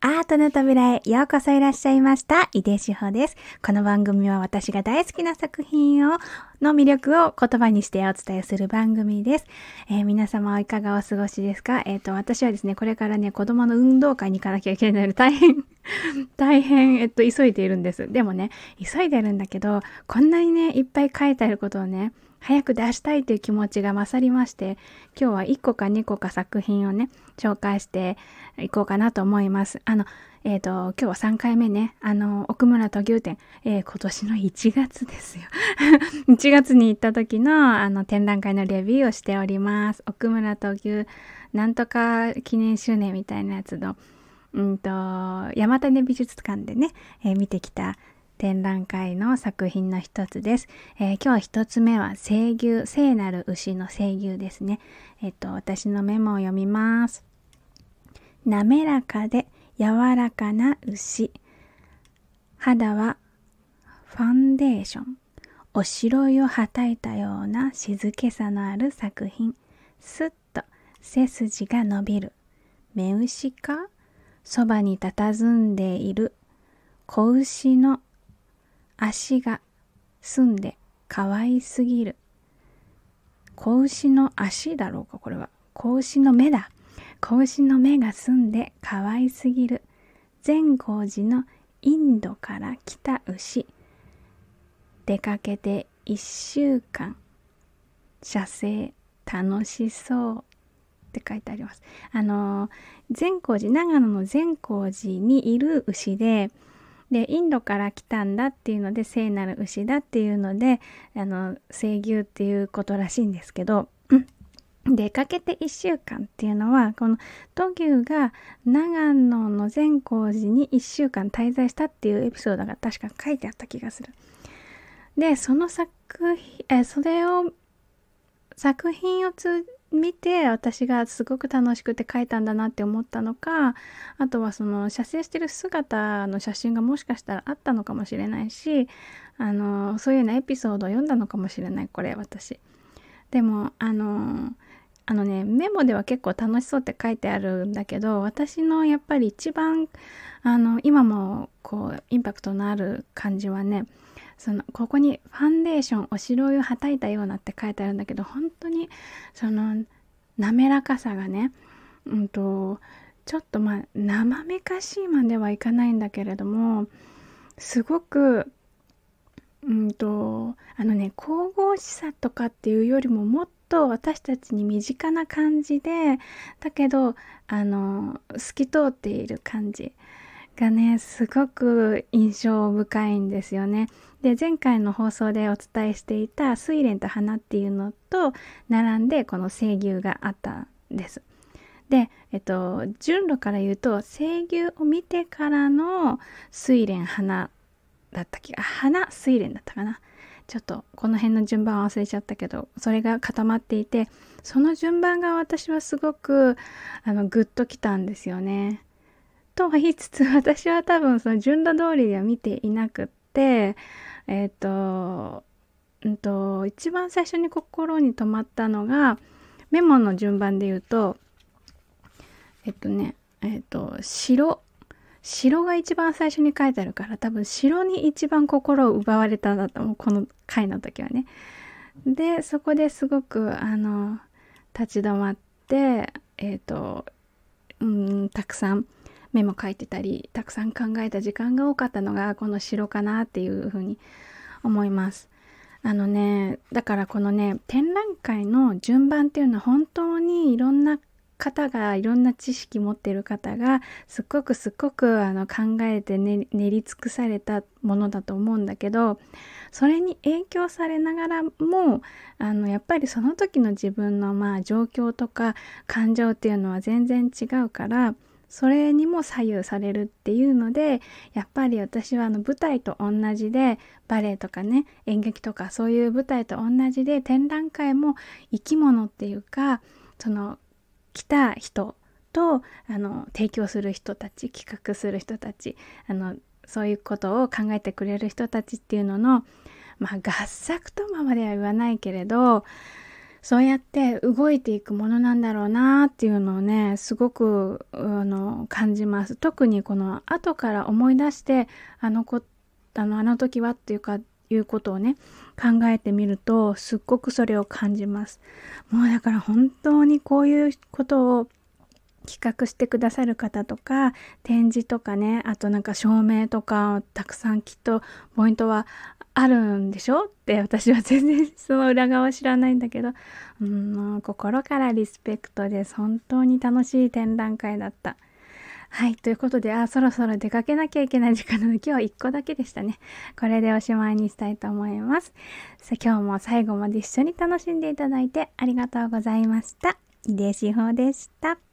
アートの扉へようこそいらっしゃいました。井出志保です。この番組は私が大好きな作品を、の魅力を言葉にしてお伝えする番組です。えー、皆様はいかがお過ごしですか？えっ、ー、と、私はですね、これからね、子供の運動会に行かなきゃいけないので大変大変、えっと、急いでいるんです。でもね、急いでるんだけど、こんなにね、いっぱい書いてあることをね、早く出したいという気持ちが勝りまして、今日は1個か2個か作品をね、紹介していこうかなと思います。あの、えっ、ー、と、今日は3回目ね、あの、奥村土牛展、えー、今年の1月ですよ。1月に行った時の、あの、展覧会のレビューをしております。奥村土牛、なんとか記念周年みたいなやつの、うんと、山種美術館でね、えー、見てきた展覧会の作品の一つです。えー、今日一つ目は聖牛、聖なる牛の聖牛ですね。えっ、と、私のメモを読みます。滑らかで柔らかな牛。肌はファンデーション。おしろいをはたいたような静けさのある作品。すっと背筋が伸びる。目牛か？そばに佇んでいる子牛の足が澄んで可愛すぎる。子牛の足だろうかこれは。子牛の目だ。子牛の目が澄んで可愛すぎる。善光寺のインドから来た牛。出かけて一週間。写生楽しそうって書いてあります。あの善光寺長野の善光寺にいる牛ででインドから来たんだっていうので聖なる牛だっていうのであの聖牛っていうことらしいんですけど、出かけて1週間っていうのはこの土牛が長野の善光寺に1週間滞在したっていうエピソードが確か書いてあった気がする。でその作品えそれを作品を通見て私がすごく楽しくて描いたんだなって思ったのかあとはその写生してる姿の写真がもしかしたらあったのかもしれないしあのそういうようなエピソードを読んだのかもしれないこれ私。でもあのあのねメモでは結構楽しそうって書いてあるんだけど私のやっぱり一番あの今もこうインパクトのある感じはねそのここにファンデーションお白湯はたいたようなって書いてあるんだけど本当にその滑らかさがねうんとちょっとまあ生めかしいまではいかないんだけれどもすごくうんとあのね神々しさとかっていうよりももっと私たちに身近な感じでだけどあの透き通っている感じ。がねすごく印象深いんですよね。で前回の放送でお伝えしていた「睡蓮と花」っていうのと並んでこの声牛があったんです。で、えっと、順路から言うと声牛を見てからの睡蓮花だったっけ花睡蓮だったかなちょっとこの辺の順番忘れちゃったけどそれが固まっていてその順番が私はすごくあのグッときたんですよね。とは言いつつ 私は多分その順路通りでは見ていなくってえっ、ー、とうんと一番最初に心に留まったのがメモの順番で言うとえっとねえっと城城が一番最初に書いてあるから多分城に一番心を奪われたんだと思うこの回の時はね。でそこですごくあの立ち止まってえっ、ー、とうんたくさんメモ書いてたりたくさん考えた時間が多かったのがこの城かなっていうふうに思います。あのねだからこのね展覧会の順番っていうのは本当にいろんな方がいろんな知識持ってる方がすっごくすっごくあの考えて、ね、練り尽くされたものだと思うんだけどそれに影響されながらもあのやっぱりその時の自分のまあ状況とか感情っていうのは全然違うからそれにも左右されるっていうのでやっぱり私はあの舞台と同じでバレエとかね演劇とかそういう舞台と同じで展覧会も生き物っていうかその来た人とあの提供する人たち企画する人たちあのそういうことを考えてくれる人たちっていうのの、まあ、合作とまでは言わないけれどそうやって動いていくものなんだろうなっていうのをね、すごく、あの、感じます。特にこの後から思い出して、あのこ、あの、あの時はっていうか、いうことをね、考えてみると、すっごくそれを感じます。もうだから本当にこういうことを企画してくださる方とか、展示とかね、あとなんか照明とか、たくさんきっとポイントはあるんでしょ？って私は全然その裏側知らないんだけど、うん、心からリスペクトです。本当に楽しい展覧会だった。はい。ということで、あ、そろそろ出かけなきゃいけない時間なので、今日は1個だけでしたね。これでおしまいにしたいと思います。さ、今日も最後まで一緒に楽しんでいただいてありがとうございました。井出志保でした。